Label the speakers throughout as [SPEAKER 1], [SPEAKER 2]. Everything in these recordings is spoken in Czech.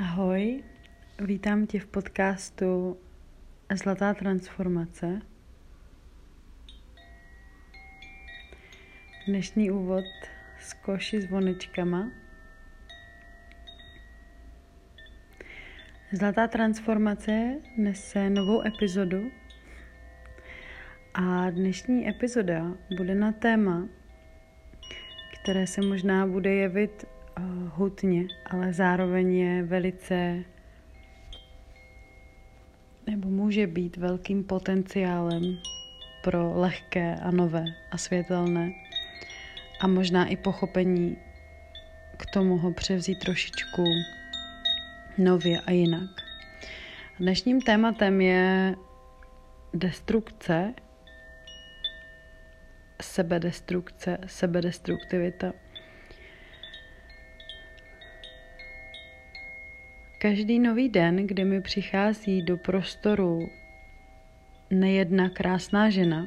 [SPEAKER 1] Ahoj, vítám tě v podcastu Zlatá transformace. Dnešní úvod s koši s voničkama. Zlatá transformace nese novou epizodu a dnešní epizoda bude na téma, které se možná bude jevit hutně, ale zároveň je velice nebo může být velkým potenciálem pro lehké a nové a světelné a možná i pochopení k tomu ho převzít trošičku nově a jinak. Dnešním tématem je destrukce, sebedestrukce, sebedestruktivita. Každý nový den, kdy mi přichází do prostoru nejedna krásná žena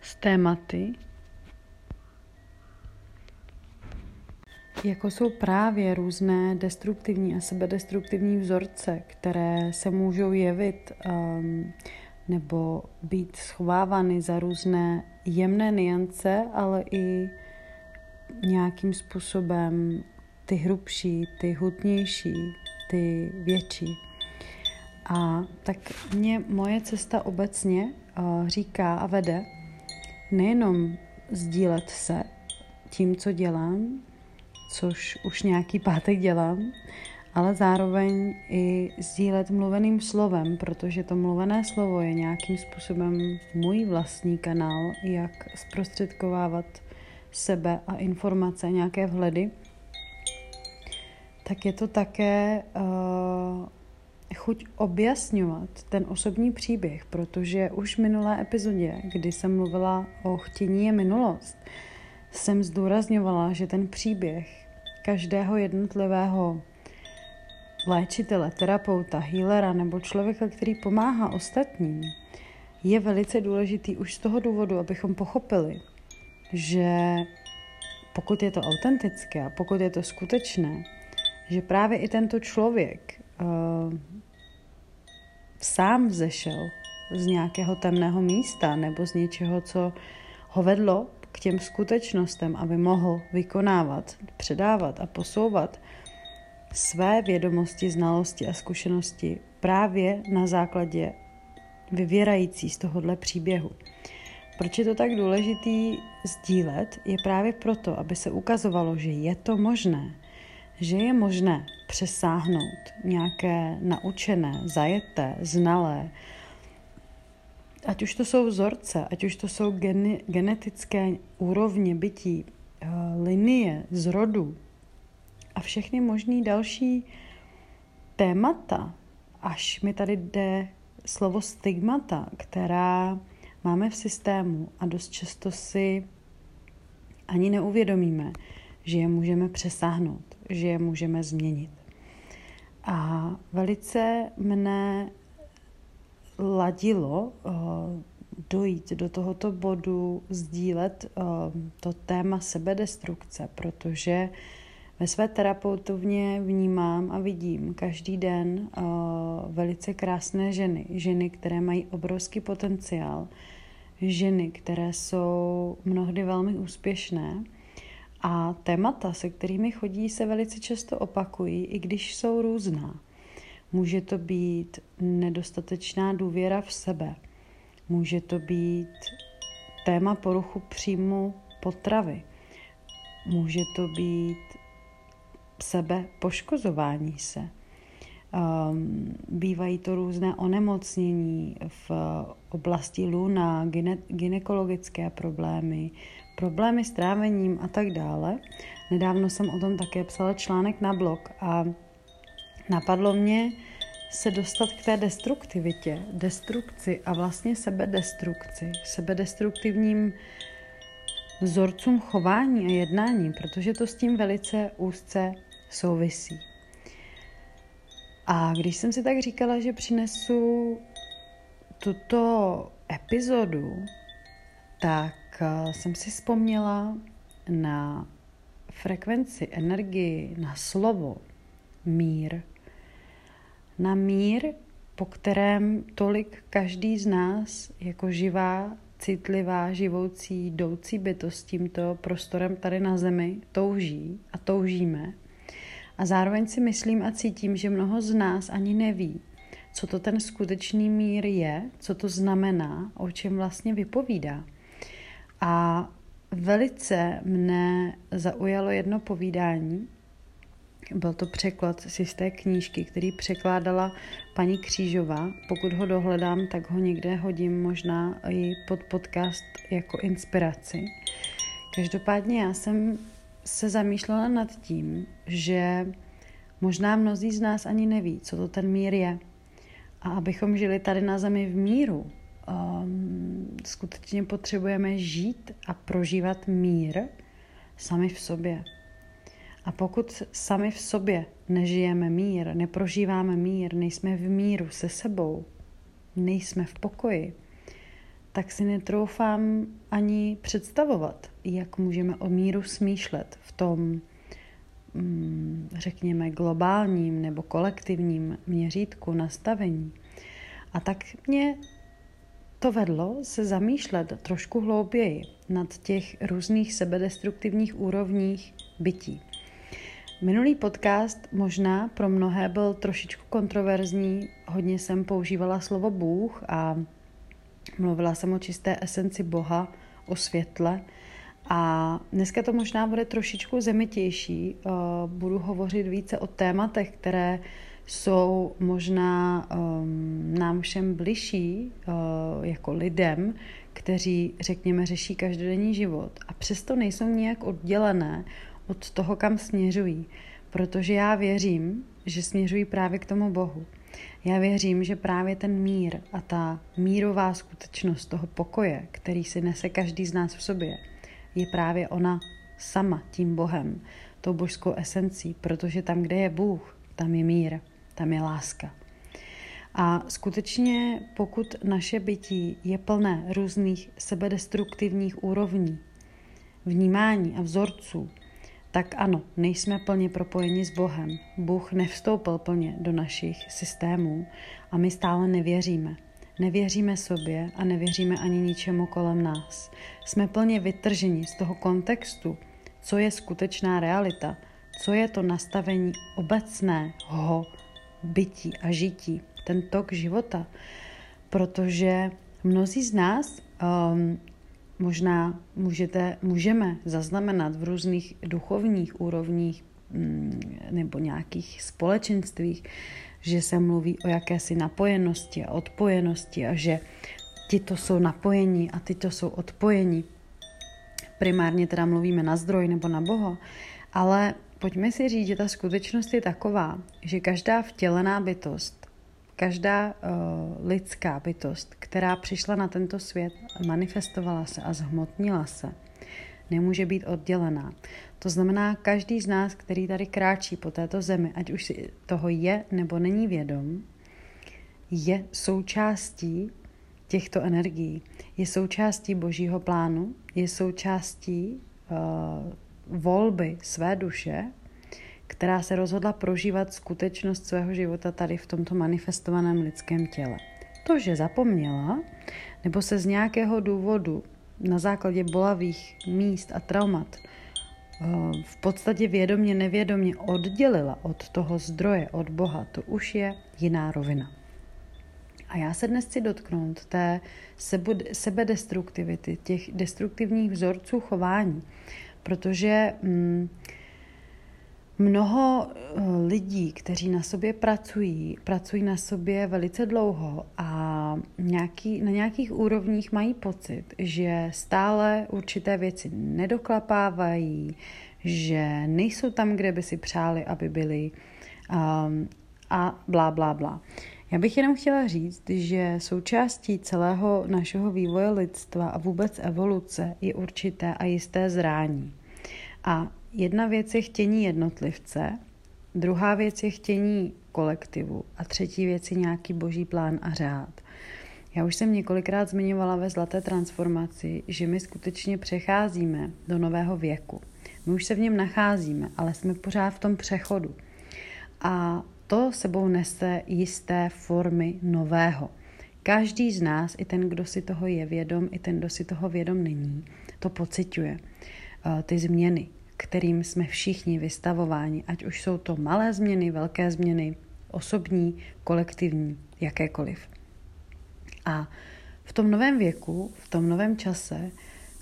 [SPEAKER 1] s tématy, jako jsou právě různé destruktivní a sebedestruktivní vzorce, které se můžou jevit um, nebo být schovávány za různé jemné niance, ale i nějakým způsobem ty hrubší, ty hutnější, ty větší. A tak mě moje cesta obecně uh, říká a vede nejenom sdílet se tím, co dělám, což už nějaký pátek dělám, ale zároveň i sdílet mluveným slovem, protože to mluvené slovo je nějakým způsobem můj vlastní kanál, jak zprostředkovávat sebe a informace, nějaké vhledy, tak je to také uh, chuť objasňovat ten osobní příběh, protože už v minulé epizodě, kdy jsem mluvila o chtění je minulost, jsem zdůrazňovala, že ten příběh každého jednotlivého léčitele, terapeuta, healera nebo člověka, který pomáhá ostatním, je velice důležitý už z toho důvodu, abychom pochopili, že pokud je to autentické a pokud je to skutečné, že právě i tento člověk uh, sám vzešel z nějakého temného místa nebo z něčeho, co ho vedlo k těm skutečnostem, aby mohl vykonávat, předávat a posouvat své vědomosti, znalosti a zkušenosti právě na základě vyvěrající z tohohle příběhu. Proč je to tak důležitý sdílet? Je právě proto, aby se ukazovalo, že je to možné, že je možné přesáhnout nějaké naučené, zajeté, znalé, ať už to jsou vzorce, ať už to jsou geny, genetické úrovně bytí, uh, linie z rodu a všechny možný další témata, až mi tady jde slovo stigmata, která máme v systému a dost často si ani neuvědomíme, že je můžeme přesáhnout, že je můžeme změnit. A velice mne ladilo uh, dojít do tohoto bodu, sdílet uh, to téma sebedestrukce, protože ve své terapeutovně vnímám a vidím každý den uh, velice krásné ženy, ženy, které mají obrovský potenciál, ženy, které jsou mnohdy velmi úspěšné a témata, se kterými chodí, se velice často opakují, i když jsou různá. Může to být nedostatečná důvěra v sebe. Může to být téma poruchu příjmu potravy. Může to být sebe poškozování se. Um, bývají to různé onemocnění v oblasti luna, gine, gynekologické problémy, problémy s trávením a tak dále. Nedávno jsem o tom také psala článek na blog a napadlo mě se dostat k té destruktivitě, destrukci a vlastně sebedestrukci, sebedestruktivním vzorcům chování a jednání, protože to s tím velice úzce souvisí. A když jsem si tak říkala, že přinesu tuto epizodu, tak eh, jsem si vzpomněla na frekvenci, energii, na slovo, mír. Na mír, po kterém tolik každý z nás jako živá, citlivá, živoucí, jdoucí bytost tímto prostorem tady na zemi touží a toužíme. A zároveň si myslím a cítím, že mnoho z nás ani neví, co to ten skutečný mír je, co to znamená, o čem vlastně vypovídá. A velice mne zaujalo jedno povídání, byl to překlad si z té knížky, který překládala paní Křížová. Pokud ho dohledám, tak ho někde hodím možná i pod podcast jako inspiraci. Každopádně já jsem se zamýšlela nad tím, že možná mnozí z nás ani neví, co to ten mír je. A abychom žili tady na zemi v míru, um, skutečně potřebujeme žít a prožívat mír sami v sobě. A pokud sami v sobě nežijeme mír, neprožíváme mír, nejsme v míru se sebou, nejsme v pokoji, tak si netroufám ani představovat, jak můžeme o míru smýšlet v tom, mm, řekněme, globálním nebo kolektivním měřítku, nastavení. A tak mě to vedlo se zamýšlet trošku hlouběji nad těch různých sebedestruktivních úrovních bytí. Minulý podcast možná pro mnohé byl trošičku kontroverzní, hodně jsem používala slovo Bůh a mluvila jsem o čisté esenci Boha, o světle. A dneska to možná bude trošičku zemitější. Eh, budu hovořit více o tématech, které jsou možná um, nám všem bližší uh, jako lidem, kteří, řekněme, řeší každodenní život a přesto nejsou nějak oddělené od toho, kam směřují. Protože já věřím, že směřují právě k tomu Bohu. Já věřím, že právě ten mír a ta mírová skutečnost toho pokoje, který si nese každý z nás v sobě, je právě ona sama tím Bohem, tou božskou esencí, protože tam, kde je Bůh, tam je mír, tam je láska. A skutečně, pokud naše bytí je plné různých sebedestruktivních úrovní, vnímání a vzorců, tak ano, nejsme plně propojeni s Bohem. Bůh nevstoupil plně do našich systémů a my stále nevěříme. Nevěříme sobě a nevěříme ani ničemu kolem nás. Jsme plně vytrženi z toho kontextu, co je skutečná realita, co je to nastavení obecného bytí a žití, ten tok života. Protože mnozí z nás um, možná můžete, můžeme zaznamenat v různých duchovních úrovních mm, nebo nějakých společenstvích, že se mluví o jakési napojenosti a odpojenosti a že tyto jsou napojení a tyto jsou odpojení. Primárně teda mluvíme na zdroj nebo na Boha, ale pojďme si říct, že ta skutečnost je taková, že každá vtělená bytost Každá uh, lidská bytost, která přišla na tento svět, manifestovala se a zhmotnila se, nemůže být oddělená. To znamená, každý z nás, který tady kráčí po této zemi, ať už si toho je nebo není vědom, je součástí těchto energií. Je součástí božího plánu, je součástí uh, volby své duše která se rozhodla prožívat skutečnost svého života tady v tomto manifestovaném lidském těle. To, že zapomněla, nebo se z nějakého důvodu na základě bolavých míst a traumat eh, v podstatě vědomě, nevědomě oddělila od toho zdroje, od Boha, to už je jiná rovina. A já se dnes chci dotknout té sebedestruktivity, těch destruktivních vzorců chování, protože mm, Mnoho eh, lidí, kteří na sobě pracují, pracují na sobě velice dlouho a nějaký, na nějakých úrovních mají pocit, že stále určité věci nedoklapávají, že nejsou tam, kde by si přáli, aby byli um, a blá, blá, blá. Já bych jenom chtěla říct, že součástí celého našeho vývoje lidstva a vůbec evoluce je určité a jisté zrání. A Jedna věc je chtění jednotlivce, druhá věc je chtění kolektivu a třetí věc je nějaký boží plán a řád. Já už jsem několikrát zmiňovala ve Zlaté transformaci, že my skutečně přecházíme do nového věku. My už se v něm nacházíme, ale jsme pořád v tom přechodu. a to sebou nese jisté formy nového. Každý z nás, i ten, kdo si toho je vědom, i ten, kdo si toho vědom není, to pociťuje. Eh, ty změny, kterým jsme všichni vystavováni, ať už jsou to malé změny, velké změny, osobní, kolektivní, jakékoliv. A v tom novém věku, v tom novém čase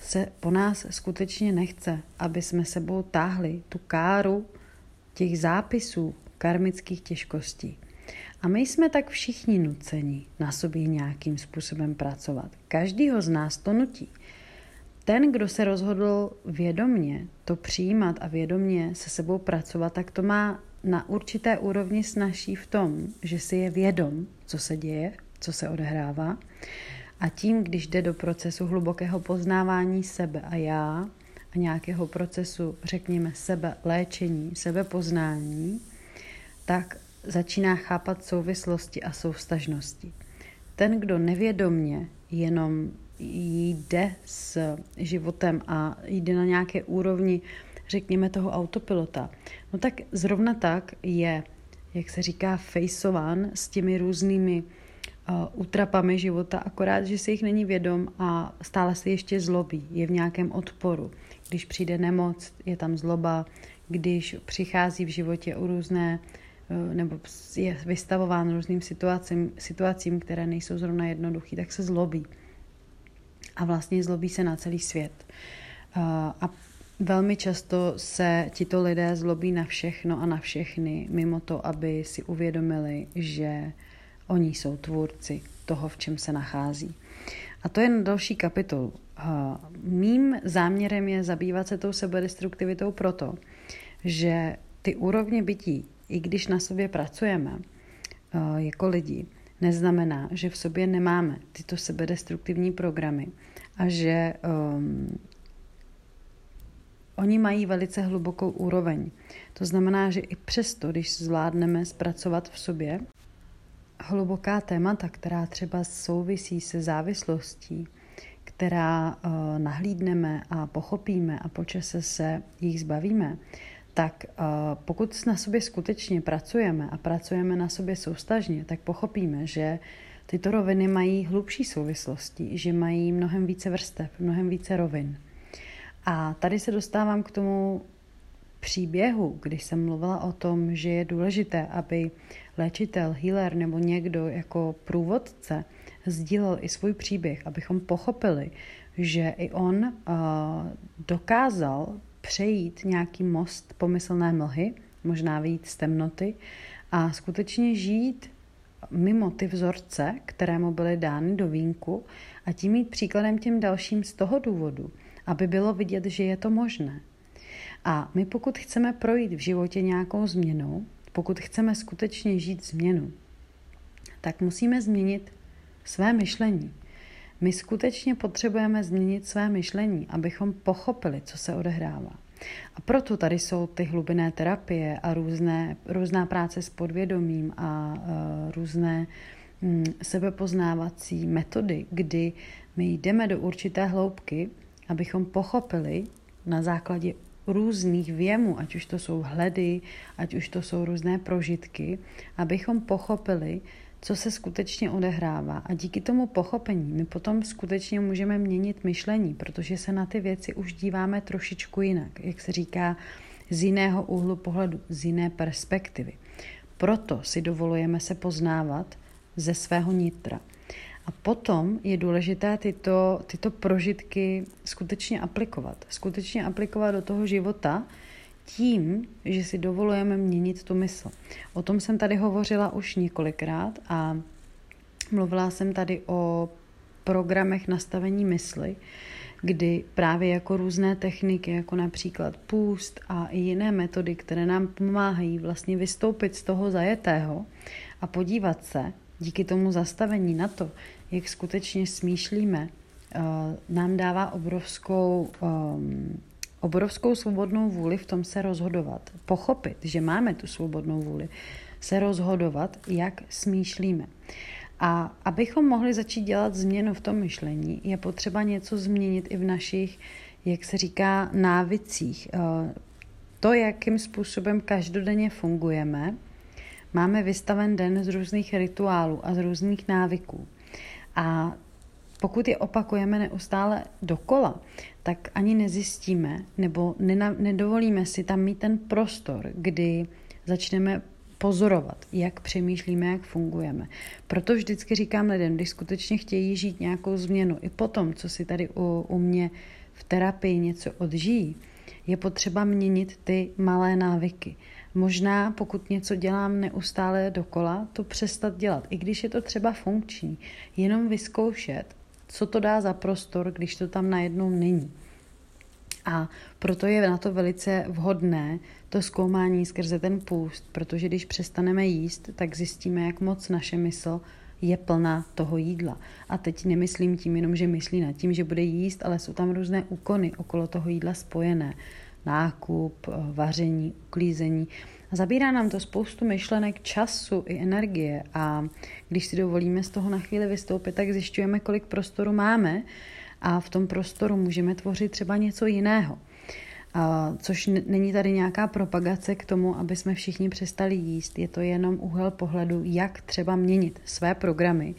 [SPEAKER 1] se po nás skutečně nechce, aby jsme sebou táhli tu káru těch zápisů karmických těžkostí. A my jsme tak všichni nuceni na sobě nějakým způsobem pracovat. Každýho z nás to nutí. Ten, kdo se rozhodl vědomně to přijímat a vědomně se sebou pracovat, tak to má na určité úrovni snaží v tom, že si je vědom, co se děje, co se odehrává. A tím, když jde do procesu hlubokého poznávání sebe a já a nějakého procesu, řekněme, sebe léčení, sebepoznání, tak začíná chápat souvislosti a soustažnosti. Ten, kdo nevědomně jenom jde s životem a jde na nějaké úrovni, řekněme, toho autopilota, no tak zrovna tak je, jak se říká, fejsován s těmi různými uh, útrapami života, akorát, že si jich není vědom a stále se ještě zlobí, je v nějakém odporu. Když přijde nemoc, je tam zloba, když přichází v životě u různé uh, nebo je vystavován různým situacím, situacím, které nejsou zrovna jednoduché, tak se zlobí a vlastně zlobí se na celý svět. A velmi často se tito lidé zlobí na všechno a na všechny, mimo to, aby si uvědomili, že oni jsou tvůrci toho, v čem se nachází. A to je na další kapitolu. Mým záměrem je zabývat se tou sebedestruktivitou proto, že ty úrovně bytí, i když na sobě pracujeme jako lidi, neznamená, že v sobě nemáme tyto sebedestruktivní programy a že um, oni mají velice hlubokou úroveň. To znamená, že i přesto, když zvládneme zpracovat v sobě hluboká témata, která třeba souvisí se závislostí, která uh, nahlídneme a pochopíme a počase se jich zbavíme, tak uh, pokud na sobě skutečně pracujeme a pracujeme na sobě soustažně, tak pochopíme, že tyto roviny mají hlubší souvislosti, že mají mnohem více vrstev, mnohem více rovin. A tady se dostávám k tomu příběhu, když jsem mluvila o tom, že je důležité, aby léčitel, healer nebo někdo jako průvodce sdílel i svůj příběh, abychom pochopili, že i on uh, dokázal přejít nějaký most pomyslné mlhy, možná vyjít z temnoty a skutečně žít mimo ty vzorce, které mu byly dány do vínku a tím mít příkladem těm dalším z toho důvodu, aby bylo vidět, že je to možné. A my pokud chceme projít v životě nějakou změnou, pokud chceme skutečně žít změnu, tak musíme změnit své myšlení. My skutečně potřebujeme změnit své myšlení, abychom pochopili, co se odehrává. A proto tady jsou ty hlubinné terapie a různé, různá práce s podvědomím a uh, různé um, sebepoznávací metody, kdy my jdeme do určité hloubky, abychom pochopili na základě různých věmů, ať už to jsou hledy, ať už to jsou různé prožitky, abychom pochopili, co se skutečně odehrává. A díky tomu pochopení my potom skutečně můžeme měnit myšlení, protože se na ty věci už díváme trošičku jinak, jak se říká, z jiného úhlu pohledu, z jiné perspektivy. Proto si dovolujeme se poznávat ze svého nitra. A potom je důležité tyto, tyto prožitky skutečně aplikovat. Skutečně aplikovat do toho života, tím, že si dovolujeme měnit tu mysl. O tom jsem tady hovořila už několikrát a mluvila jsem tady o programech nastavení mysli, kdy právě jako různé techniky, jako například půst a i jiné metody, které nám pomáhají vlastně vystoupit z toho zajetého a podívat se díky tomu zastavení na to, jak skutečně smýšlíme, eh, nám dává obrovskou um, obrovskou svobodnou vůli v tom se rozhodovat. Pochopit, že máme tu svobodnou vůli, se rozhodovat, jak smýšlíme. A abychom mohli začít dělat změnu v tom myšlení, je potřeba něco změnit i v našich, jak se říká, návicích. Eh, to, jakým způsobem každodenně fungujeme, Máme vystaven den z různých rituálů a z různých návyků. A pokud je opakujeme neustále dokola, tak ani nezjistíme nebo nedovolíme si tam mít ten prostor, kdy začneme pozorovat, jak přemýšlíme, jak fungujeme. Proto vždycky říkám lidem, když skutečně chtějí žít nějakou změnu, i potom, co si tady u, u mě v terapii něco odžijí, je potřeba měnit ty malé návyky. Možná, pokud něco dělám neustále dokola, to přestat dělat, i když je to třeba funkční. Jenom vyzkoušet, co to dá za prostor, když to tam najednou není. A proto je na to velice vhodné to zkoumání skrze ten půst, protože když přestaneme jíst, tak zjistíme, jak moc naše mysl je plná toho jídla. A teď nemyslím tím jenom, že myslí nad tím, že bude jíst, ale jsou tam různé úkony okolo toho jídla spojené. Nákup, vaření, uklízení. Zabírá nám to spoustu myšlenek, času i energie a když si dovolíme z toho na chvíli vystoupit, tak zjišťujeme, kolik prostoru máme a v tom prostoru můžeme tvořit třeba něco jiného. A, což není tady nějaká propagace k tomu, aby jsme všichni přestali jíst. Je to jenom úhel pohledu, jak třeba měnit své programy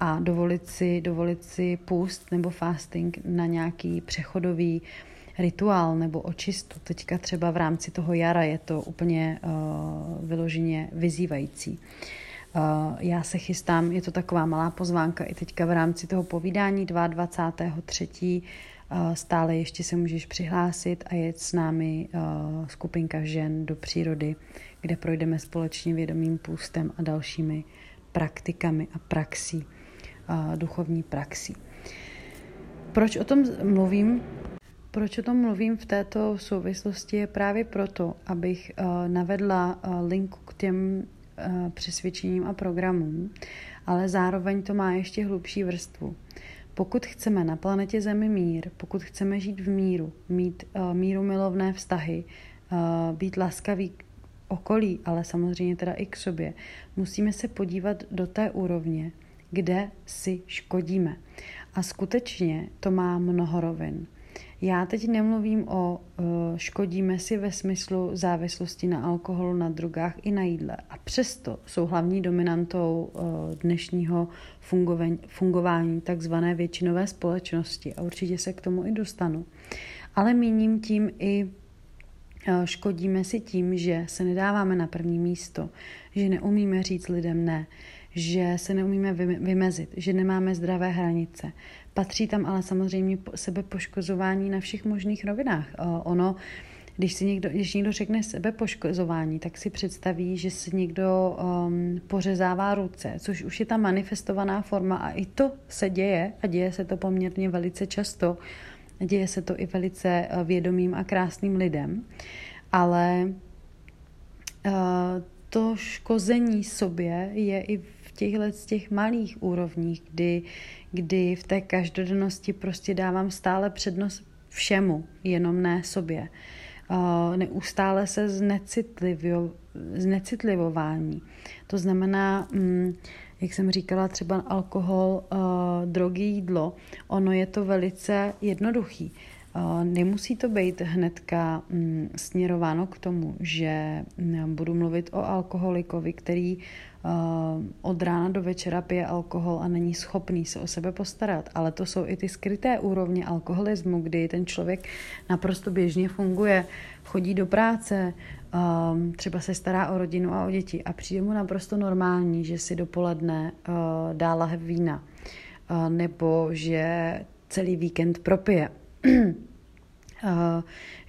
[SPEAKER 1] a dovolit si, dovolit si půst nebo fasting na nějaký přechodový rituál nebo očistu. Teďka třeba v rámci toho jara je to úplně uh, vyloženě vyzývající. Uh, já se chystám, je to taková malá pozvánka i teďka v rámci toho povídání 22.3. Uh, stále ještě se můžeš přihlásit a jet s námi skupinka žen do přírody, kde projdeme společně vědomým půstem a dalšími praktikami a praxí, duchovní praxí. Proč o tom mluvím? Proč o tom mluvím v této souvislosti je právě proto, abych uh, navedla uh, link k těm uh, přesvědčením a programům, ale zároveň to má ještě hlubší vrstvu. Pokud chceme na planetě Zemi mír, pokud chceme žít v míru, mít míru milovné vztahy, být laskaví k okolí, ale samozřejmě teda i k sobě, musíme se podívat do té úrovně, kde si škodíme. A skutečně to má mnoho rovin. Já teď nemluvím o uh, škodíme si ve smyslu závislosti na alkoholu, na drogách i na jídle. A přesto jsou hlavní dominantou uh, dnešního fungování, takzvané většinové společnosti. A určitě se k tomu i dostanu. Ale míním tím i uh, škodíme si tím, že se nedáváme na první místo, že neumíme říct lidem ne, že se neumíme vymezit, že nemáme zdravé hranice. Patří tam ale samozřejmě sebepoškozování na všech možných rovinách. Ono, když si někdo, když někdo řekne sebepoškozování, tak si představí, že si někdo um, pořezává ruce, což už je ta manifestovaná forma a i to se děje a děje se to poměrně velice často. Děje se to i velice uh, vědomým a krásným lidem. Ale uh, to škození sobě je i v těchto těch malých úrovních, kdy, kdy v té každodennosti prostě dávám stále přednost všemu, jenom ne sobě. Uh, neustále se znecitlivo, znecitlivování. To znamená, um, jak jsem říkala, třeba alkohol, uh, drogy, jídlo, ono je to velice jednoduchý. Nemusí to být hnedka mm, směrováno k tomu, že mm, budu mluvit o alkoholikovi, který od rána do večera pije alkohol a není schopný se o sebe postarat. Ale to jsou i ty skryté úrovně alkoholismu, kdy ten člověk naprosto běžně funguje, chodí do práce, třeba se stará o rodinu a o děti a přijde mu naprosto normální, že si dopoledne dá lahev vína nebo že celý víkend propije.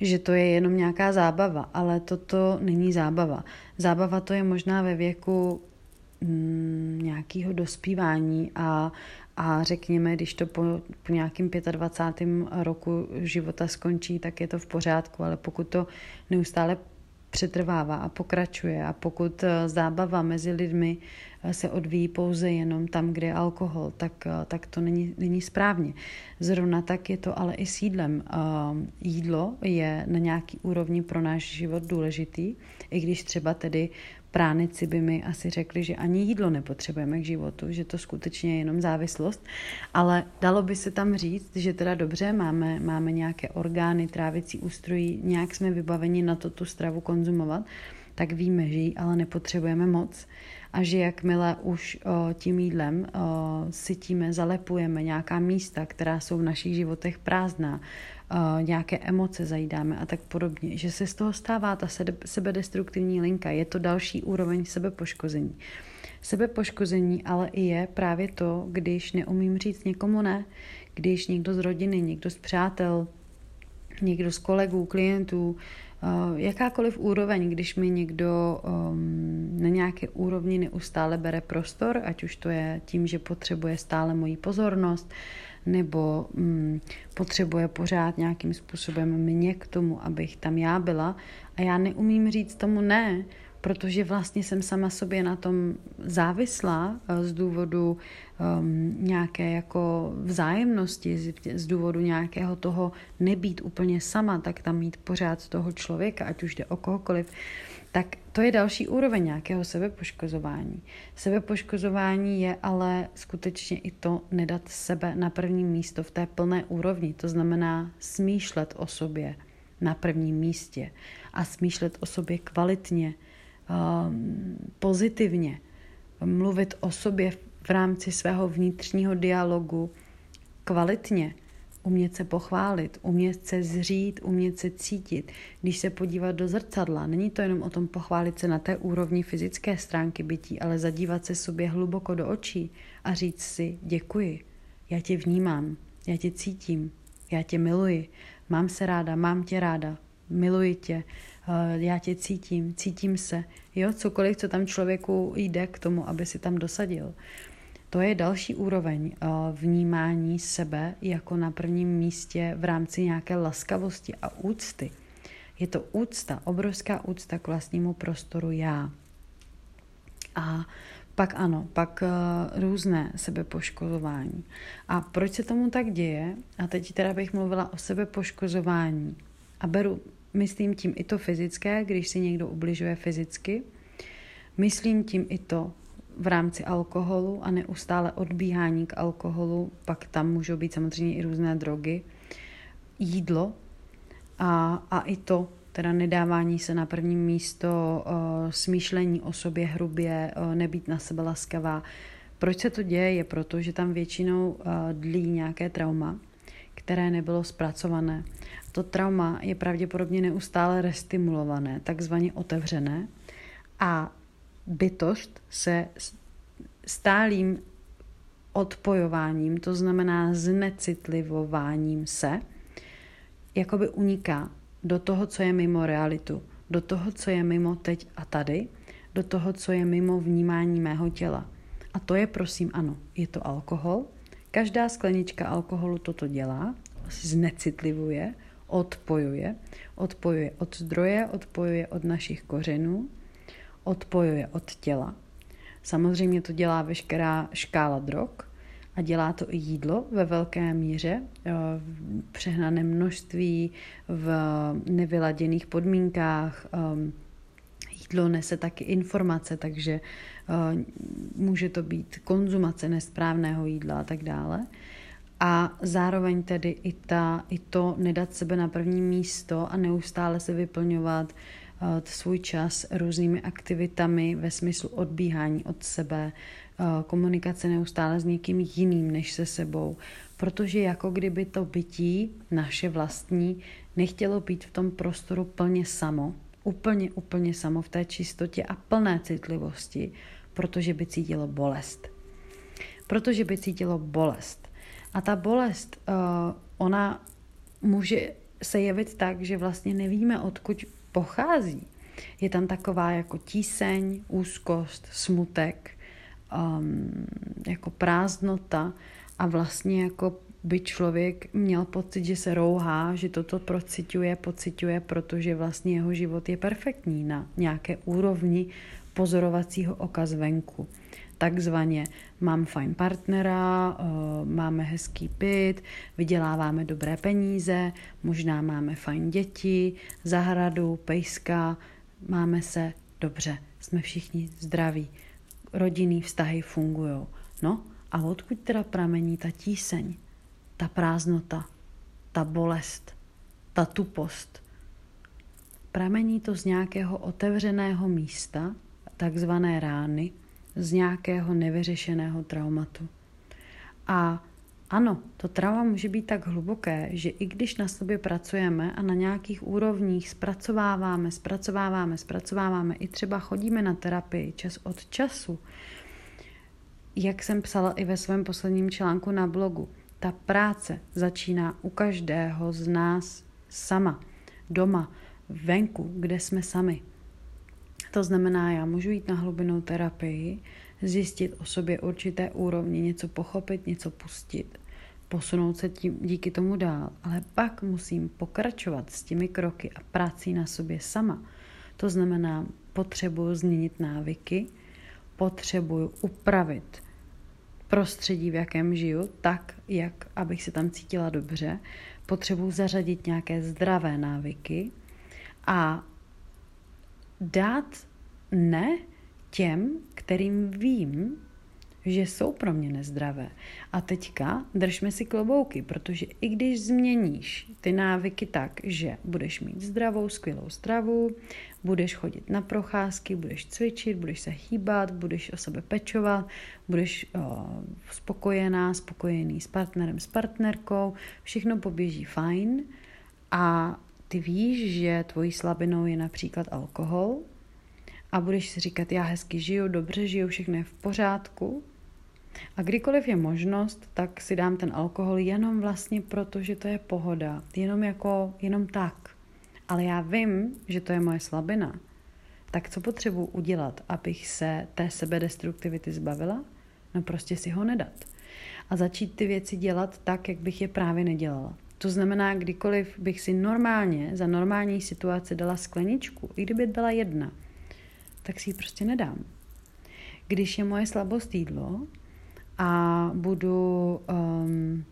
[SPEAKER 1] že to je jenom nějaká zábava, ale toto není zábava. Zábava to je možná ve věku mm, nějakého dospívání a, a řekněme, když to po, po nějakým 25. roku života skončí, tak je to v pořádku, ale pokud to neustále přetrvává a pokračuje a pokud eh, zábava mezi lidmi eh, se odvíjí pouze jenom tam, kde je alkohol, tak, eh, tak to není, není správně. Zrovna tak je to ale i s jídlem. Jídlo je na nějaký úrovni pro náš život důležitý, i když třeba tedy pránici by mi asi řekli, že ani jídlo nepotřebujeme k životu, že to skutečně je jenom závislost, ale dalo by se tam říct, že teda dobře, máme, máme nějaké orgány, trávicí ústrojí, nějak jsme vybaveni na to tu stravu konzumovat, tak víme, že ji ale nepotřebujeme moc a že jakmile už o, tím jídlem o, sytíme, zalepujeme nějaká místa, která jsou v našich životech prázdná, o, nějaké emoce zajídáme a tak podobně, že se z toho stává ta sebedestruktivní linka. Je to další úroveň sebepoškození. Sebepoškození ale i je právě to, když neumím říct někomu ne, když někdo z rodiny, někdo z přátel, někdo z kolegů, klientů, jakákoliv úroveň, když mi někdo um, na nějaké úrovni neustále bere prostor, ať už to je tím, že potřebuje stále moji pozornost, nebo um, potřebuje pořád nějakým způsobem mě k tomu, abych tam já byla a já neumím říct tomu ne, protože vlastně jsem sama sobě na tom závislá eh, z důvodu um, nějaké jako vzájemnosti, z, z důvodu nějakého toho nebýt úplně sama, tak tam mít pořád toho člověka, ať už jde o kohokoliv, tak to je další úroveň nějakého sebepoškozování. Sebepoškozování je ale skutečně i to nedat sebe na první místo v té plné úrovni. To znamená smýšlet o sobě na prvním místě a smýšlet o sobě kvalitně, pozitivně, mluvit o sobě v rámci svého vnitřního dialogu kvalitně, umět se pochválit, umět se zřít, umět se cítit. Když se podívat do zrcadla, není to jenom o tom pochválit se na té úrovni fyzické stránky bytí, ale zadívat se sobě hluboko do očí a říct si děkuji, já tě vnímám, já tě cítím, já tě miluji, mám se ráda, mám tě ráda, miluji tě, já tě cítím, cítím se. Jo, cokoliv, co tam člověku jde k tomu, aby si tam dosadil. To je další úroveň eh, vnímání sebe jako na prvním místě v rámci nějaké laskavosti a úcty. Je to úcta, obrovská úcta k vlastnímu prostoru já. A pak ano, pak uh, různé sebepoškozování. A proč se tomu tak děje? A teď teda bych mluvila o sebepoškozování. A beru, myslím tím i to fyzické, když si někdo ubližuje fyzicky. Myslím tím i to v rámci alkoholu a neustále odbíhání k alkoholu, pak tam můžou být samozřejmě i různé drogy, jídlo a, a i to, teda nedávání se na první místo, uh, smýšlení o sobě hrubě, uh, nebýt na sebe laskavá. Proč se to děje? Je proto, že tam většinou uh, dlí nějaké trauma, které nebylo zpracované. To trauma je pravděpodobně neustále restimulované, takzvaně otevřené a bytost se stálým odpojováním, to znamená znecitlivováním se, jakoby uniká do toho, co je mimo realitu, do toho, co je mimo teď a tady, do toho, co je mimo vnímání mého těla. A to je, prosím, ano, je to alkohol. Každá sklenička alkoholu toto dělá, znecitlivuje, odpojuje. Odpojuje od zdroje, odpojuje od našich kořenů, odpojuje od těla. Samozřejmě to dělá veškerá škála drog a dělá to i jídlo ve velké míře, eh, v přehnaném množství, v nevyladěných podmínkách. Ehm, jídlo nese taky informace, takže eh, může to být konzumace nesprávného jídla a tak dále. A zároveň tedy i, ta, i to nedat sebe na první místo a neustále se vyplňovat Eh, svůj čas různými aktivitami ve smyslu odbíhání od sebe, eh, komunikace neustále s někým jiným než se sebou, protože jako kdyby to bytí, naše vlastní, nechtělo být v tom prostoru plně samo, úplně, úplně samo v té čistotě a plné citlivosti, protože by cítilo bolest. Protože by cítilo bolest. A ta bolest, uh, ona může se jevit tak, že vlastně nevíme, odkud pochází. Je tam taková jako tíseň, úzkost, smutek, um, jako prázdnota a vlastně jako by člověk měl pocit, že se rouhá, že toto procituje, pocituje, protože vlastně jeho život je perfektní na nějaké úrovni pozorovacího oka zvenku takzvaně mám fajn partnera, eh, máme hezký byt, vyděláváme dobré peníze, možná máme fajn děti, zahradu, pejska, máme se dobře, jsme všichni zdraví, rodinný vztahy fungují. No a odkud teda pramení ta tíseň, ta prázdnota, ta bolest, ta tupost, pramení to z nějakého otevřeného místa, takzvané rány, z nějakého nevyřešeného traumatu. A ano, to trauma může být tak hluboké, že i když na sobě pracujeme a na nějakých úrovních zpracováváme, zpracováváme, zpracováváme, i třeba chodíme na terapii čas od času, jak jsem psala i ve svém posledním článku na blogu, ta práce začíná u každého z nás sama, doma, venku, kde jsme sami. To znamená, já můžu jít na hlubinou terapii, zjistit o sobě určité úrovni, něco pochopit, něco pustit, posunout se tím, díky tomu dál, ale pak musím pokračovat s těmi kroky a prací na sobě sama. To znamená, potřebuji změnit návyky, potřebuji upravit prostředí, v jakém žiju, tak, jak abych se tam cítila dobře, potřebuji zařadit nějaké zdravé návyky a dát ne těm, kterým vím, že jsou pro mě nezdravé. A teďka držme si klobouky, protože i když změníš ty návyky tak, že budeš mít zdravou, skvělou stravu, budeš chodit na procházky, budeš cvičit, budeš se hýbat, budeš o sebe pečovat, budeš o, spokojená, spokojený s partnerem, s partnerkou, všechno poběží fajn a ty víš, že tvojí slabinou je například alkohol, a budeš si říkat, já hezky žiju, dobře žiju, všechno je v pořádku. A kdykoliv je možnost, tak si dám ten alkohol jenom vlastně proto, že to je pohoda. Jenom jako, jenom tak. Ale já vím, že to je moje slabina. Tak co potřebuji udělat, abych se té sebedestruktivity zbavila? No prostě si ho nedat. A začít ty věci dělat tak, jak bych je právě nedělala. To znamená, kdykoliv bych si normálně, za normální situace dala skleničku, i kdyby byla jedna, tak si ji prostě nedám. Když je moje slabost jídlo a budu um,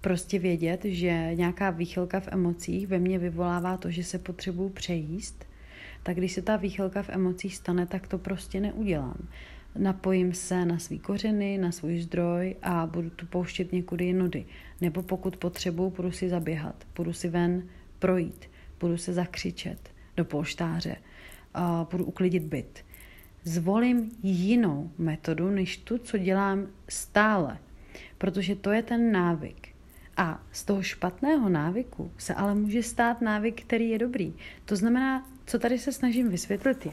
[SPEAKER 1] prostě vědět, že nějaká výchylka v emocích ve mně vyvolává to, že se potřebuju přejíst, tak když se ta výchylka v emocích stane, tak to prostě neudělám. Napojím se na svý kořeny, na svůj zdroj a budu tu pouštět někudy jinudy. Nebo pokud potřebuju, budu si zaběhat, budu si ven projít, budu se zakřičet do polštáře, budu uklidit byt. Zvolím jinou metodu, než tu, co dělám stále, protože to je ten návyk. A z toho špatného návyku se ale může stát návyk, který je dobrý. To znamená, co tady se snažím vysvětlit je,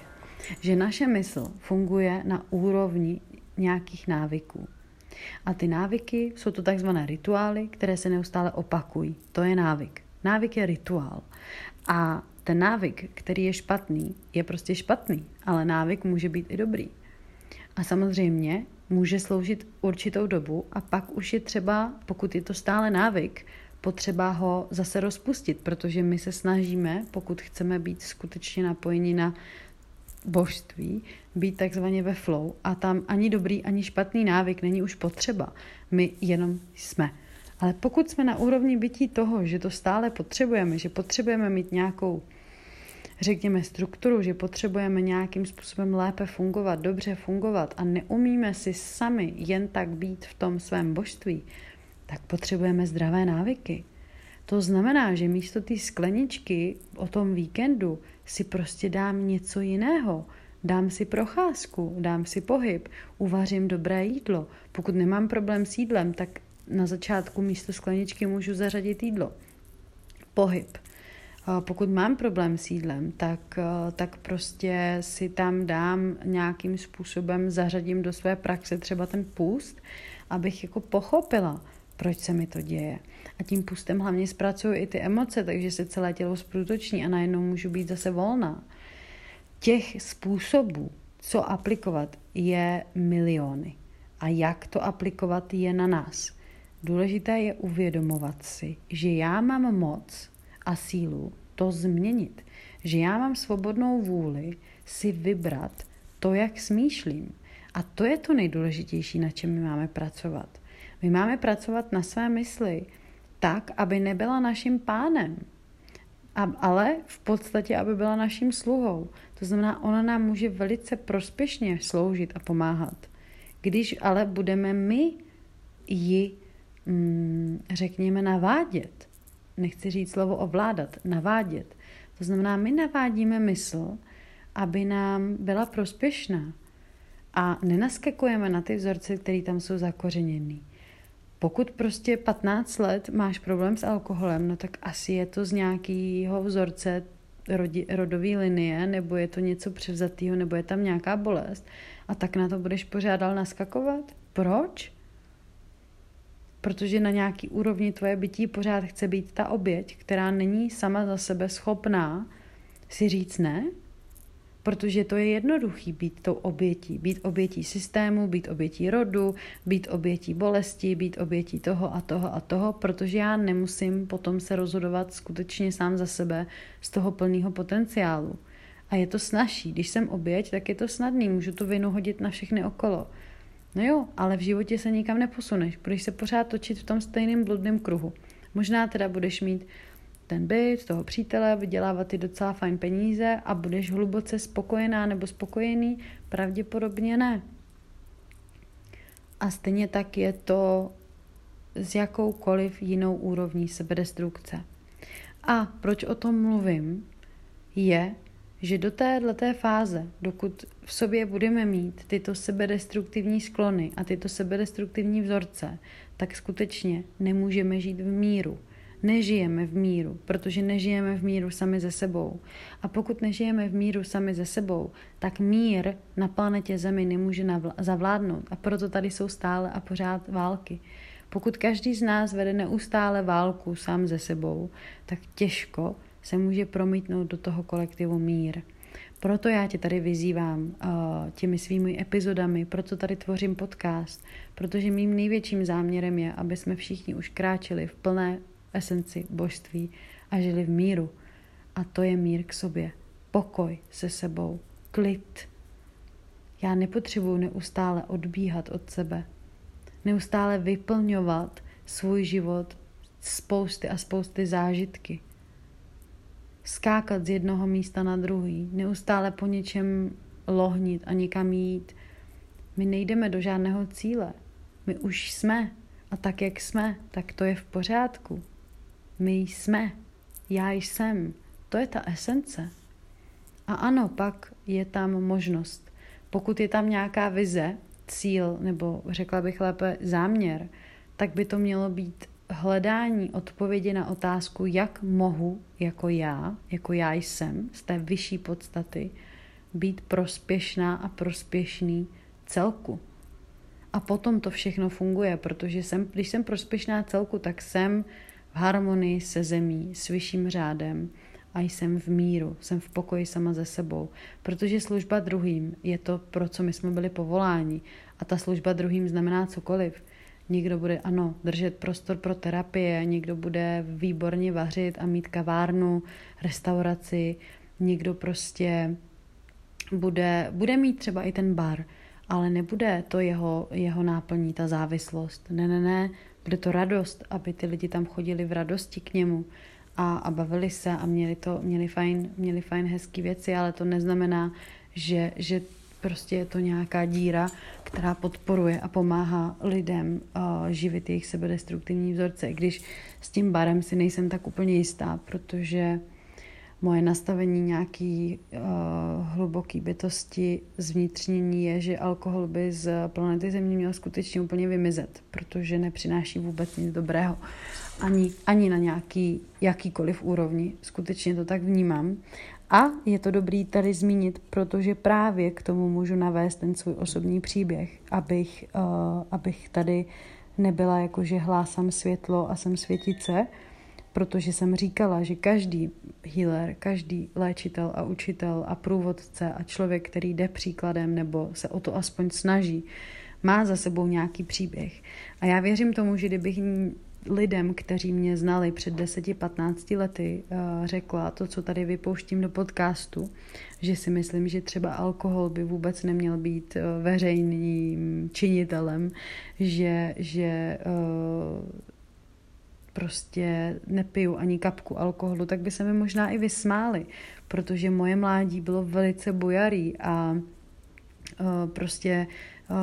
[SPEAKER 1] že naše mysl funguje na úrovni nějakých návyků. A ty návyky jsou to takzvané rituály, které se neustále opakují. To je návyk. Návyk je rituál. A ten návyk, který je špatný, je prostě špatný, ale návyk může být i dobrý. A samozřejmě může sloužit určitou dobu a pak už je třeba, pokud je to stále návyk, potřeba ho zase rozpustit, protože my se snažíme, pokud chceme být skutečně napojeni na božství, být takzvaně ve flow a tam ani dobrý, ani špatný návyk není už potřeba. My jenom jsme. Ale pokud jsme na úrovni bytí toho, že to stále potřebujeme, že potřebujeme mít nějakou, řekněme, strukturu, že potřebujeme nějakým způsobem lépe fungovat, dobře fungovat a neumíme si sami jen tak být v tom svém božství, tak potřebujeme zdravé návyky. To znamená, že místo té skleničky o tom víkendu si prostě dám něco jiného. Dám si procházku, dám si pohyb, uvařím dobré jídlo. Pokud nemám problém s jídlem, tak na začátku místo skleničky můžu zařadit jídlo. Pohyb. Pokud mám problém s jídlem, tak, tak prostě si tam dám nějakým způsobem, zařadím do své praxe třeba ten půst, abych jako pochopila, proč se mi to děje. A tím pustem hlavně zpracuju i ty emoce, takže se celé tělo sprutoční a najednou můžu být zase volná. Těch způsobů, co aplikovat, je miliony. A jak to aplikovat je na nás. Důležité je uvědomovat si, že já mám moc a sílu to změnit. Že já mám svobodnou vůli si vybrat to, jak smýšlím. A to je to nejdůležitější, na čem my máme pracovat. My máme pracovat na své mysli tak, aby nebyla naším pánem, ale v podstatě, aby byla naším sluhou. To znamená, ona nám může velice prospěšně sloužit a pomáhat. Když ale budeme my ji mm, řekněme, navádět. Nechci říct slovo ovládat, navádět. To znamená, my navádíme mysl, aby nám byla prospěšná. A nenaskakujeme na ty vzorce, které tam jsou zakořeněný. Pokud prostě 15 let máš problém s alkoholem, no tak asi je to z nějakého vzorce rodi, rodové linie, nebo je to něco převzatého, nebo je tam nějaká bolest. A tak na to budeš pořád dál naskakovat? Proč? Protože na nějaký úrovni tvoje bytí pořád chce být ta oběť, která není sama za sebe schopná si říct ne, Protože to je jednoduchý být tou obětí. Být obětí systému, být obětí rodu, být obětí bolesti, být obětí toho a toho a toho, protože já nemusím potom se rozhodovat skutečně sám za sebe z toho plného potenciálu. A je to snažší. Když jsem oběť, tak je to snadný. Můžu tu vinu hodit na všechny okolo. No jo, ale v životě se nikam neposuneš. Budeš se pořád točit v tom stejném bludném kruhu. Možná teda budeš mít ten byt, toho přítele, vydělávat ty docela fajn peníze a budeš hluboce spokojená nebo spokojený? Pravděpodobně ne. A stejně tak je to s jakoukoliv jinou úrovní sebedestrukce. A proč o tom mluvím, je, že do této fáze, dokud v sobě budeme mít tyto sebedestruktivní sklony a tyto sebedestruktivní vzorce, tak skutečně nemůžeme žít v míru nežijeme v míru, protože nežijeme v míru sami ze sebou. A pokud nežijeme v míru sami ze sebou, tak mír na planetě Zemi nemůže zavládnout. A proto tady jsou stále a pořád války. Pokud každý z nás vede neustále válku sám ze sebou, tak těžko se může promítnout do toho kolektivu mír. Proto já tě tady vyzývám uh, těmi svými epizodami, proto tady tvořím podcast, protože mým největším záměrem je, aby jsme všichni už kráčeli v plné esenci božství a žili v míru. A to je mír k sobě. Pokoj se sebou, klid. Já nepotřebuji neustále odbíhat od sebe. Neustále vyplňovat svůj život spousty a spousty zážitky. Skákat z jednoho místa na druhý, neustále po něčem lohnit a někam jít. My nejdeme do žádného cíle. My už jsme. A tak, jak jsme, tak to je v pořádku. My jsme, já jsem. To je ta esence. A ano, pak je tam možnost. Pokud je tam nějaká vize, cíl, nebo řekla bych lépe záměr, tak by to mělo být hledání odpovědi na otázku, jak mohu jako já, jako já jsem, z té vyšší podstaty, být prospěšná a prospěšný celku. A potom to všechno funguje, protože jsem, když jsem prospěšná celku, tak jsem v harmonii se zemí, s vyšším řádem a jsem v míru, jsem v pokoji sama ze sebou, protože služba druhým je to, pro co my jsme byli povoláni a ta služba druhým znamená cokoliv. Někdo bude, ano, držet prostor pro terapie, někdo bude výborně vařit a mít kavárnu, restauraci, někdo prostě bude, bude mít třeba i ten bar, ale nebude to jeho, jeho náplní, ta závislost. Ne, ne, ne, bude to radost, aby ty lidi tam chodili v radosti k němu a, a bavili se a měli to, měli fajn, měli fajn hezký věci, ale to neznamená, že, že prostě je to nějaká díra, která podporuje a pomáhá lidem uh, živit jejich sebedestruktivní vzorce. I když s tím barem si nejsem tak úplně jistá, protože moje nastavení nějaký uh, hluboký bytosti zvnitřnění je, že alkohol by z planety Země měl skutečně úplně vymizet, protože nepřináší vůbec nic dobrého. Ani, ani na nějaký jakýkoliv úrovni. Skutečně to tak vnímám. A je to dobrý tady zmínit, protože právě k tomu můžu navést ten svůj osobní příběh, abych, uh, abych tady nebyla jako, že hlásám světlo a jsem světice, protože jsem říkala, že každý healer, každý léčitel a učitel a průvodce a člověk, který jde příkladem nebo se o to aspoň snaží, má za sebou nějaký příběh. A já věřím tomu, že kdybych lidem, kteří mě znali před 10-15 lety, eh, řekla to, co tady vypouštím do podcastu, že si myslím, že třeba alkohol by vůbec neměl být eh, veřejným činitelem, že, že eh, prostě nepiju ani kapku alkoholu, tak by se mi možná i vysmáli, protože moje mládí bylo velice bojarý a uh, prostě uh,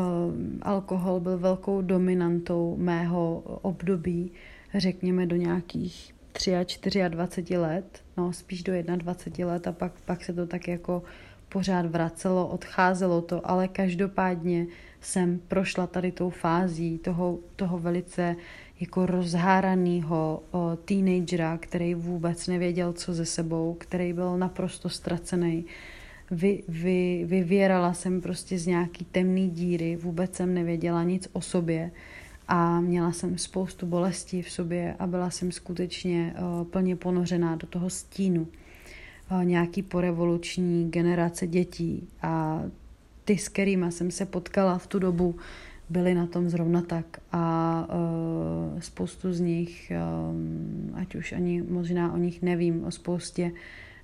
[SPEAKER 1] alkohol byl velkou dominantou mého období, řekněme do nějakých 23 a 24 let, no spíš do 21 let a pak, pak se to tak jako pořád vracelo, odcházelo to, ale každopádně jsem prošla tady tou fází toho, toho velice jako rozháraného teenagera, který vůbec nevěděl, co ze sebou, který byl naprosto ztracený. Vy, vy, vyvěrala jsem prostě z nějaký temný díry, vůbec jsem nevěděla nic o sobě a měla jsem spoustu bolestí v sobě a byla jsem skutečně uh, plně ponořená do toho stínu uh, nějaký porevoluční generace dětí a ty, s kterými jsem se potkala v tu dobu, byli na tom zrovna tak a uh, spoustu z nich, um, ať už ani možná o nich nevím, o spoustě,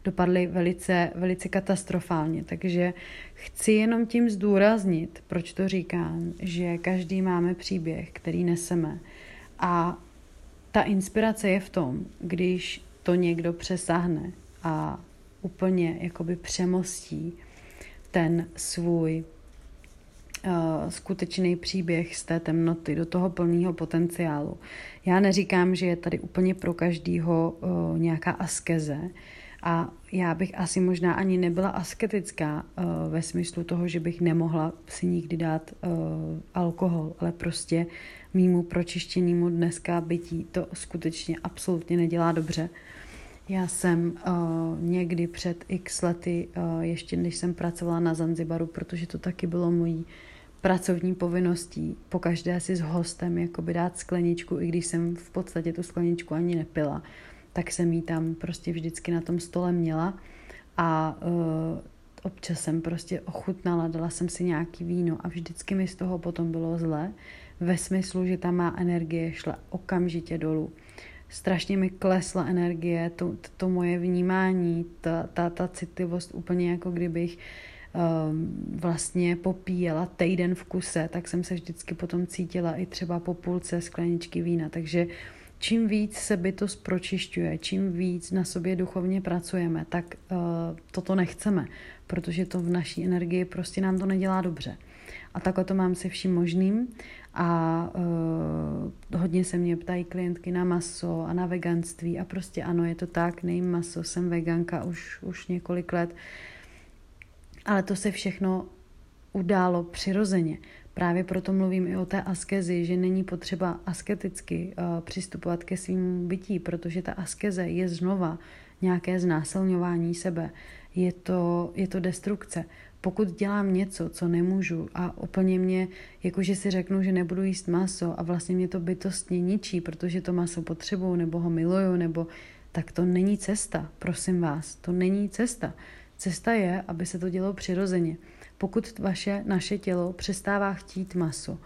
[SPEAKER 1] dopadly velice, velice katastrofálně. Takže chci jenom tím zdůraznit, proč to říkám, že každý máme příběh, který neseme. A ta inspirace je v tom, když to někdo přesáhne a úplně jakoby přemostí ten svůj skutečný příběh z té temnoty do toho plného potenciálu. Já neříkám, že je tady úplně pro každýho uh, nějaká askeze a já bych asi možná ani nebyla asketická uh, ve smyslu toho, že bych nemohla si nikdy dát alkohol, ale prostě mýmu pročištěnému dneska bytí to skutečně absolutně nedělá dobře. Já jsem uh, někdy před x lety, uh, ještě než jsem pracovala na Zanzibaru, protože to taky bylo mojí pracovní povinností, po každé si s hostem jakoby dát skleničku, i když jsem v podstatě tu skleničku ani nepila, tak jsem ji tam prostě vždycky na tom stole měla. A uh, občas jsem prostě ochutnala, dala jsem si nějaký víno a vždycky mi z toho potom bylo zle, ve smyslu, že ta má energie šla okamžitě dolů. Strašně mi klesla energie, to, to moje vnímání, ta, ta, ta citlivost úplně jako kdybych um, vlastně popíjela týden v kuse, tak jsem se vždycky potom cítila i třeba po půlce skleničky vína, takže čím víc se bytost pročišťuje, čím víc na sobě duchovně pracujeme, tak uh, toto nechceme, protože to v naší energii prostě nám to nedělá dobře. A takhle to mám se vším možným. A uh, hodně se mě ptají klientky na maso a na veganství. A prostě ano, je to tak, nejím maso, jsem veganka už, už několik let, ale to se všechno událo přirozeně. Právě proto mluvím i o té askezi, že není potřeba asketicky uh, přistupovat ke svým bytí, protože ta askeze je znova nějaké znásilňování sebe. Je to, je to destrukce pokud dělám něco, co nemůžu a úplně mě, jakože si řeknu, že nebudu jíst maso a vlastně mě to bytostně ničí, protože to maso potřebuju nebo ho miluju, nebo tak to není cesta, prosím vás, to není cesta. Cesta je, aby se to dělo přirozeně. Pokud vaše, naše tělo přestává chtít maso,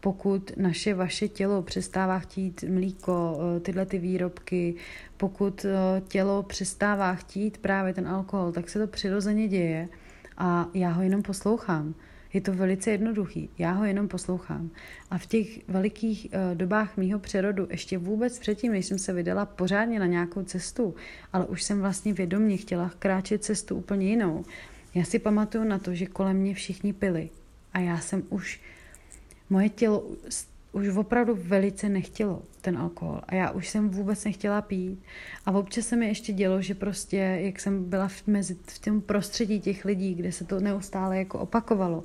[SPEAKER 1] pokud naše vaše tělo přestává chtít mlíko, eh, tyhle ty výrobky, pokud eh, tělo přestává chtít právě ten alkohol, tak se to přirozeně děje a já ho jenom poslouchám. Je to velice jednoduchý. Já ho jenom poslouchám. A v těch velikých uh, dobách mýho přerodu, ještě vůbec předtím, než jsem se vydala pořádně na nějakou cestu, ale už jsem vlastně vědomně chtěla kráčet cestu úplně jinou. Já si pamatuju na to, že kolem mě všichni pili. A já jsem už, moje tělo už opravdu velice nechtělo ten alkohol a já už jsem vůbec nechtěla pít a občas se mi ještě dělo, že prostě, jak jsem byla v, mezi, v tom prostředí těch lidí, kde se to neustále jako opakovalo,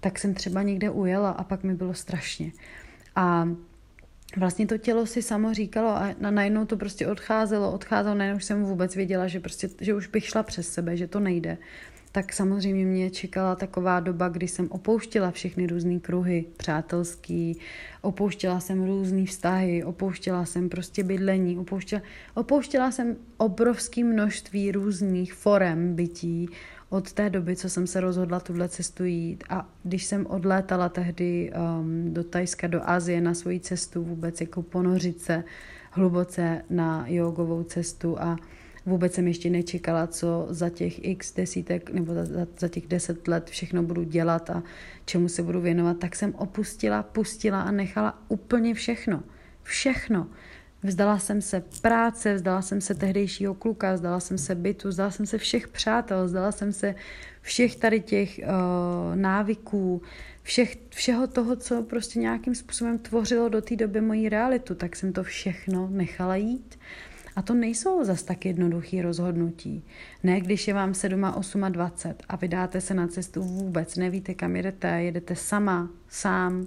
[SPEAKER 1] tak jsem třeba někde ujela a pak mi bylo strašně. A vlastně to tělo si samo říkalo a najednou to prostě odcházelo, odcházelo, najednou jsem vůbec věděla, že, prostě, že už bych šla přes sebe, že to nejde tak samozřejmě mě čekala taková doba, kdy jsem opouštěla všechny různé kruhy přátelský, opouštěla jsem různé vztahy, opouštěla jsem prostě bydlení, opouštěla, opouštěla jsem obrovské množství různých forem bytí od té doby, co jsem se rozhodla tuhle cestu jít. A když jsem odlétala tehdy um, do Tajska, do Asie na svoji cestu vůbec jako ponořit se hluboce na jogovou cestu a Vůbec jsem ještě nečekala, co za těch x desítek nebo za, za těch deset let všechno budu dělat a čemu se budu věnovat, tak jsem opustila, pustila a nechala úplně všechno. Všechno. Vzdala jsem se práce, vzdala jsem se tehdejšího kluka, vzdala jsem se bytu, vzdala jsem se všech přátel, vzdala jsem se všech tady těch uh, návyků, všech, všeho toho, co prostě nějakým způsobem tvořilo do té doby moji realitu, tak jsem to všechno nechala jít. A to nejsou zas tak jednoduchý rozhodnutí. Ne, když je vám 7 a 8 a 20 a vydáte se na cestu vůbec, nevíte, kam jedete, jedete sama, sám.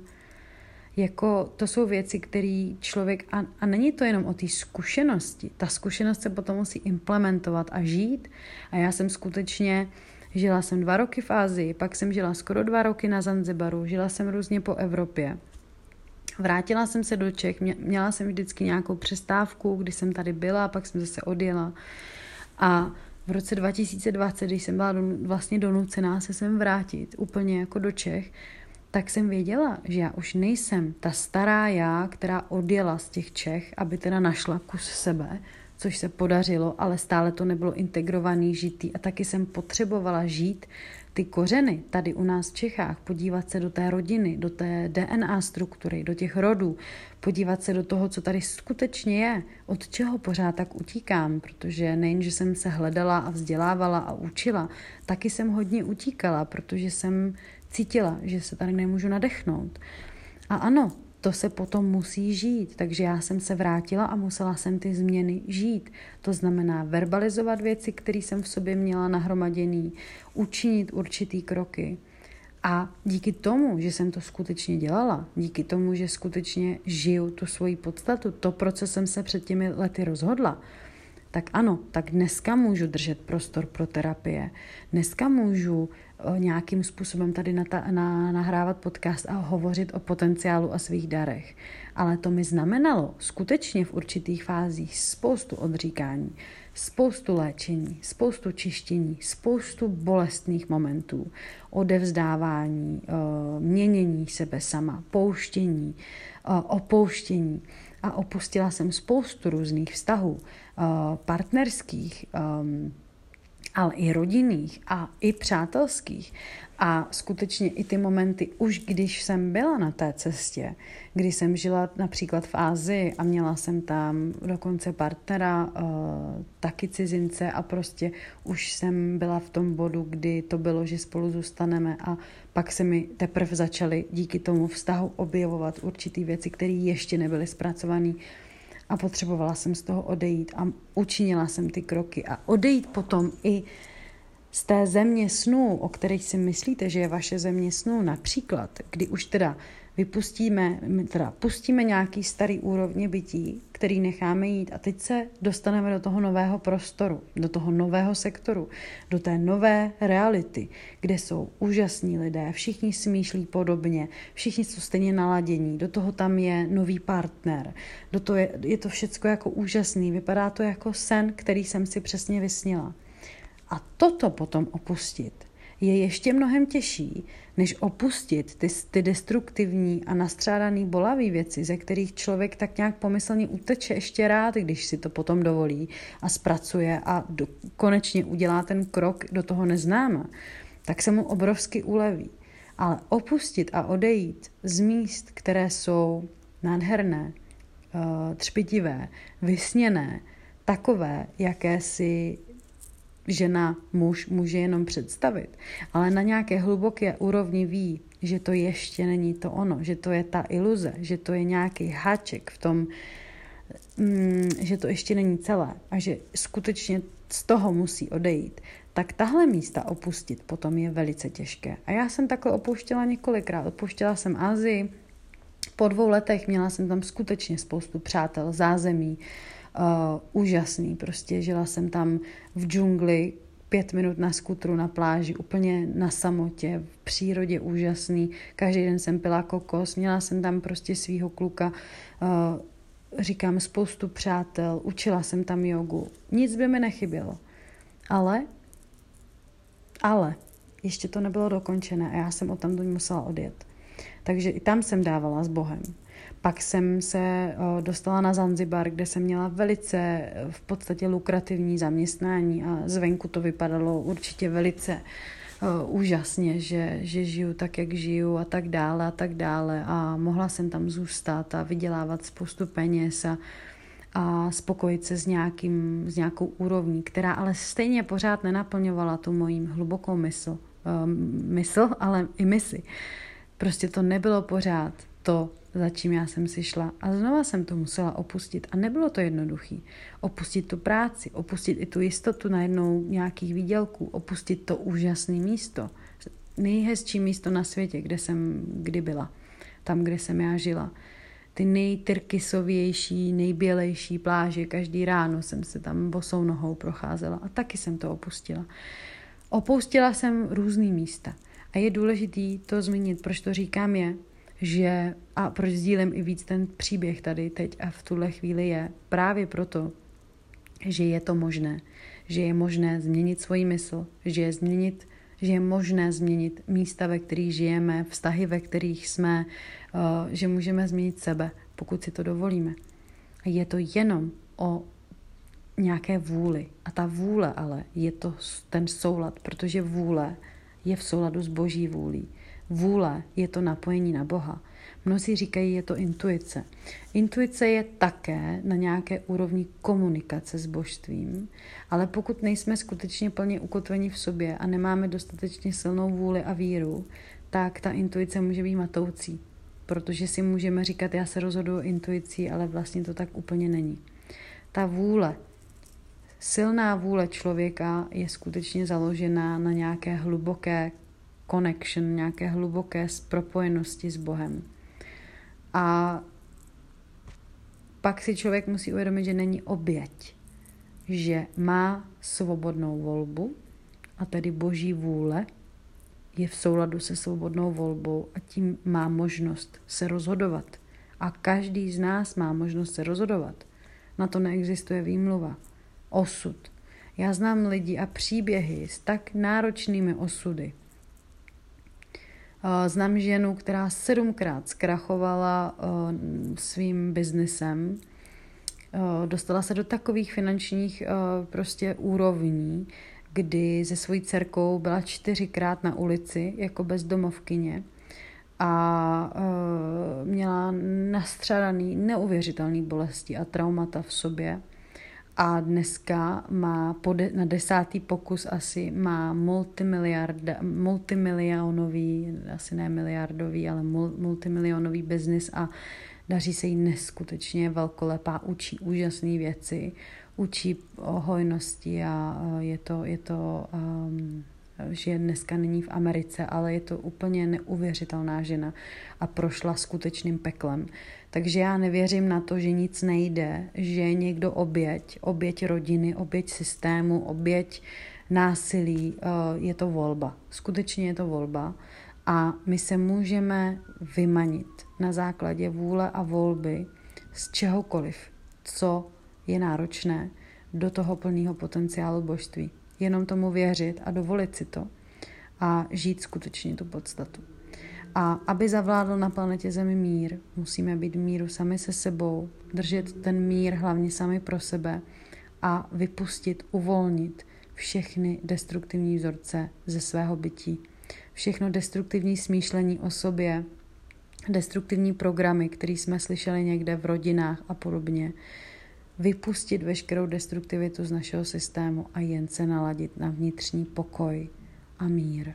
[SPEAKER 1] Jako to jsou věci, které člověk, a, a není to jenom o té zkušenosti, ta zkušenost se potom musí implementovat a žít. A já jsem skutečně, žila jsem dva roky v Ázii, pak jsem žila skoro dva roky na Zanzibaru, žila jsem různě po Evropě. Vrátila jsem se do Čech, měla jsem vždycky nějakou přestávku, kdy jsem tady byla, pak jsem zase odjela. A v roce 2020, když jsem byla do, vlastně donucená se sem vrátit úplně jako do Čech, tak jsem věděla, že já už nejsem ta stará já, která odjela z těch Čech, aby teda našla kus sebe, což se podařilo, ale stále to nebylo integrovaný, žitý a taky jsem potřebovala žít ty kořeny tady u nás v Čechách, podívat se do té rodiny, do té DNA struktury, do těch rodů, podívat se do toho, co tady skutečně je, od čeho pořád tak utíkám, protože nejen, že jsem se hledala a vzdělávala a učila, taky jsem hodně utíkala, protože jsem cítila, že se tady nemůžu nadechnout. A ano, to se potom musí žít. Takže já jsem se vrátila a musela jsem ty změny žít. To znamená verbalizovat věci, které jsem v sobě měla nahromaděný, učinit určitý kroky. A díky tomu, že jsem to skutečně dělala, díky tomu, že skutečně žiju tu svoji podstatu, to, pro co jsem se před těmi lety rozhodla, tak ano, tak dneska můžu držet prostor pro terapie. Dneska můžu eh, nějakým způsobem tady na, ta, na, nahrávat podcast a hovořit o potenciálu a svých darech. Ale to mi znamenalo skutečně v určitých fázích spoustu odříkání, spoustu léčení, spoustu čištění, spoustu bolestných momentů, odevzdávání, eh, měnění sebe sama, pouštění, eh, opouštění a opustila jsem spoustu různých vztahů, partnerských, ehm, ale i rodinných a i přátelských. A skutečně i ty momenty, už když jsem byla na té cestě, kdy jsem žila například v Ázii a měla jsem tam dokonce partnera, uh, taky cizince a prostě už jsem byla v tom bodu, kdy to bylo, že spolu zůstaneme a pak se mi teprve začaly díky tomu vztahu objevovat určitý věci, které ještě nebyly zpracované a potřebovala jsem z toho odejít a učinila jsem ty kroky. A odejít potom i z té země snů, o kterých si myslíte, že je vaše země snů, například, kdy už teda vypustíme, teda pustíme nějaký starý úrovně bytí, který necháme jít a teď se dostaneme do toho nového prostoru, do toho nového sektoru, do té nové reality, kde jsou úžasní lidé, všichni smýšlí podobně, všichni jsou stejně naladění, do toho tam je nový partner, do toho je, je to všecko jako úžasný, vypadá to jako sen, který jsem si přesně vysnila. A toto potom opustit je ještě mnohem těžší, než opustit ty, ty destruktivní a nastřádaný bolavý věci, ze kterých člověk tak nějak pomyslně uteče ještě rád, když si to potom dovolí a zpracuje a do, konečně udělá ten krok do toho neznáma, tak se mu obrovsky uleví. Ale opustit a odejít z míst, které jsou nádherné, eh, třpitivé, vysněné, takové, jaké si žena, muž může jenom představit, ale na nějaké hluboké úrovni ví, že to ještě není to ono, že to je ta iluze, že to je nějaký háček v tom, mm, že to ještě není celé a že skutečně z toho musí odejít, tak tahle místa opustit potom je velice těžké. A já jsem takhle opouštěla několikrát. Opouštěla jsem Asii, po dvou letech měla jsem tam skutečně spoustu přátel, zázemí, uh, úžasný. Prostě žila jsem tam v džungli, pět minut na skutru na pláži, úplně na samotě, v přírodě úžasný. Každý den jsem pila kokos, měla jsem tam prostě svýho kluka, uh, říkám spoustu přátel, učila jsem tam jogu. Nic by mi nechybělo. Ale, ale, ještě to nebylo dokončené a já jsem o tam musela odjet. Takže i tam jsem dávala s Bohem. Pak jsem se dostala na Zanzibar, kde jsem měla velice v podstatě lukrativní zaměstnání a zvenku to vypadalo určitě velice úžasně, že, že žiju tak, jak žiju a tak dále a tak dále a mohla jsem tam zůstat a vydělávat spoustu peněz a, a spokojit se s, nějakým, s nějakou úrovní, která ale stejně pořád nenaplňovala tu mojí hlubokou mysl, mysl, ale i misi. Prostě to nebylo pořád to, za čím já jsem si šla. A znova jsem to musela opustit. A nebylo to jednoduchý. Opustit tu práci, opustit i tu jistotu najednou nějakých výdělků, opustit to úžasné místo. Nejhezčí místo na světě, kde jsem kdy byla. Tam, kde jsem já žila. Ty nejtyrkysovější, nejbělejší pláže. Každý ráno jsem se tam bosou nohou procházela a taky jsem to opustila. Opustila jsem různý místa. A je důležitý to zmínit, proč to říkám je, že a proč sdílím i víc ten příběh tady teď a v tuhle chvíli je právě proto, že je to možné, že je možné změnit svoji mysl, že je změnit že je možné změnit místa, ve kterých žijeme, vztahy, ve kterých jsme, eh, že můžeme změnit sebe, pokud si to dovolíme. Je to jenom o nějaké vůli. A ta vůle ale je to ten soulad, protože vůle je v souladu s boží vůlí. Vůle je to napojení na Boha. Mnozí říkají, je to intuice. Intuice je také na nějaké úrovni komunikace s božstvím, ale pokud nejsme skutečně plně ukotveni v sobě a nemáme dostatečně silnou vůli a víru, tak ta intuice může být matoucí, protože si můžeme říkat, já se rozhoduji intuicí, ale vlastně to tak úplně není. Ta vůle, silná vůle člověka je skutečně založená na nějaké hluboké connection, nějaké hluboké propojenosti s Bohem. A pak si člověk musí uvědomit, že není oběť, že má svobodnou volbu a tedy boží vůle je v souladu se svobodnou volbou a tím má možnost se rozhodovat. A každý z nás má možnost se rozhodovat. Na to neexistuje výmluva. Osud. Já znám lidi a příběhy s tak náročnými osudy, Znám ženu, která sedmkrát zkrachovala svým biznesem. Dostala se do takových finančních prostě úrovní, kdy se svojí dcerkou byla čtyřikrát na ulici jako bezdomovkyně a měla nastřadaný neuvěřitelný bolesti a traumata v sobě a dneska má de, na desátý pokus asi má multimilionový, asi ne miliardový, ale multimilionový biznis a daří se jí neskutečně velkolepá, učí úžasné věci, učí o hojnosti a je to, je to um, že dneska není v Americe, ale je to úplně neuvěřitelná žena a prošla skutečným peklem. Takže já nevěřím na to, že nic nejde, že je někdo oběť, oběť rodiny, oběť systému, oběť násilí, eh, je to volba. Skutečně je to volba a my se můžeme vymanit na základě vůle a volby z čehokoliv, co je náročné do toho plného potenciálu božství. Jenom tomu věřit a dovolit si to a žít skutečně tu podstatu. A aby zavládl na planetě Zemi mír, musíme být v míru sami se sebou, držet ten mír hlavně sami pro sebe a vypustit, uvolnit všechny destruktivní vzorce ze svého bytí. Všechno destruktivní smýšlení o sobě, destruktivní programy, které jsme slyšeli někde v rodinách a podobně. Vypustit veškerou destruktivitu z našeho systému a jen se naladit na vnitřní pokoj a mír.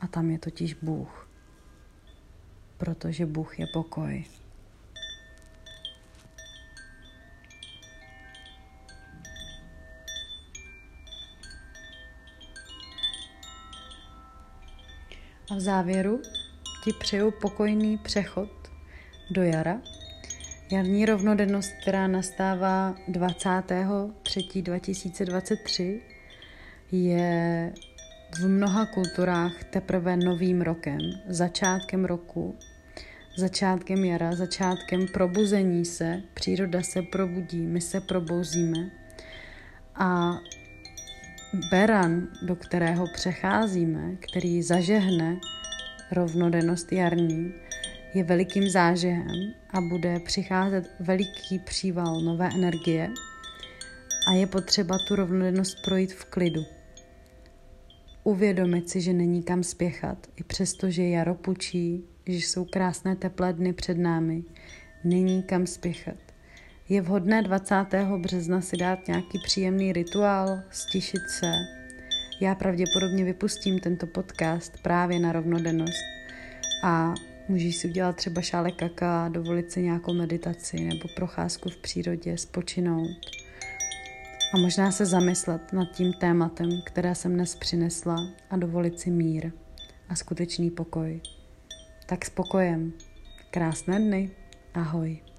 [SPEAKER 1] A tam je totiž Bůh protože Bůh je pokoj. A v závěru ti přeju pokojný přechod do jara. Jarní rovnodennost, která nastává 23.2023, je v mnoha kulturách teprve novým rokem, začátkem roku, začátkem jara, začátkem probuzení se, příroda se probudí, my se probouzíme. A beran, do kterého přecházíme, který zažehne rovnodennost jarní, je velikým zážehem a bude přicházet veliký příval nové energie a je potřeba tu rovnodennost projít v klidu. Uvědomit si, že není kam spěchat, i přesto, že jaro pučí, že jsou krásné teplé dny před námi. Není kam spěchat. Je vhodné 20. března si dát nějaký příjemný rituál, stišit se. Já pravděpodobně vypustím tento podcast právě na rovnodennost a Můžeš si udělat třeba šálek kaká, dovolit si nějakou meditaci nebo procházku v přírodě, spočinout. A možná se zamyslet nad tím tématem, které jsem dnes přinesla a dovolit si mír a skutečný pokoj. Tak s pokojem. Krásné dny. Ahoj.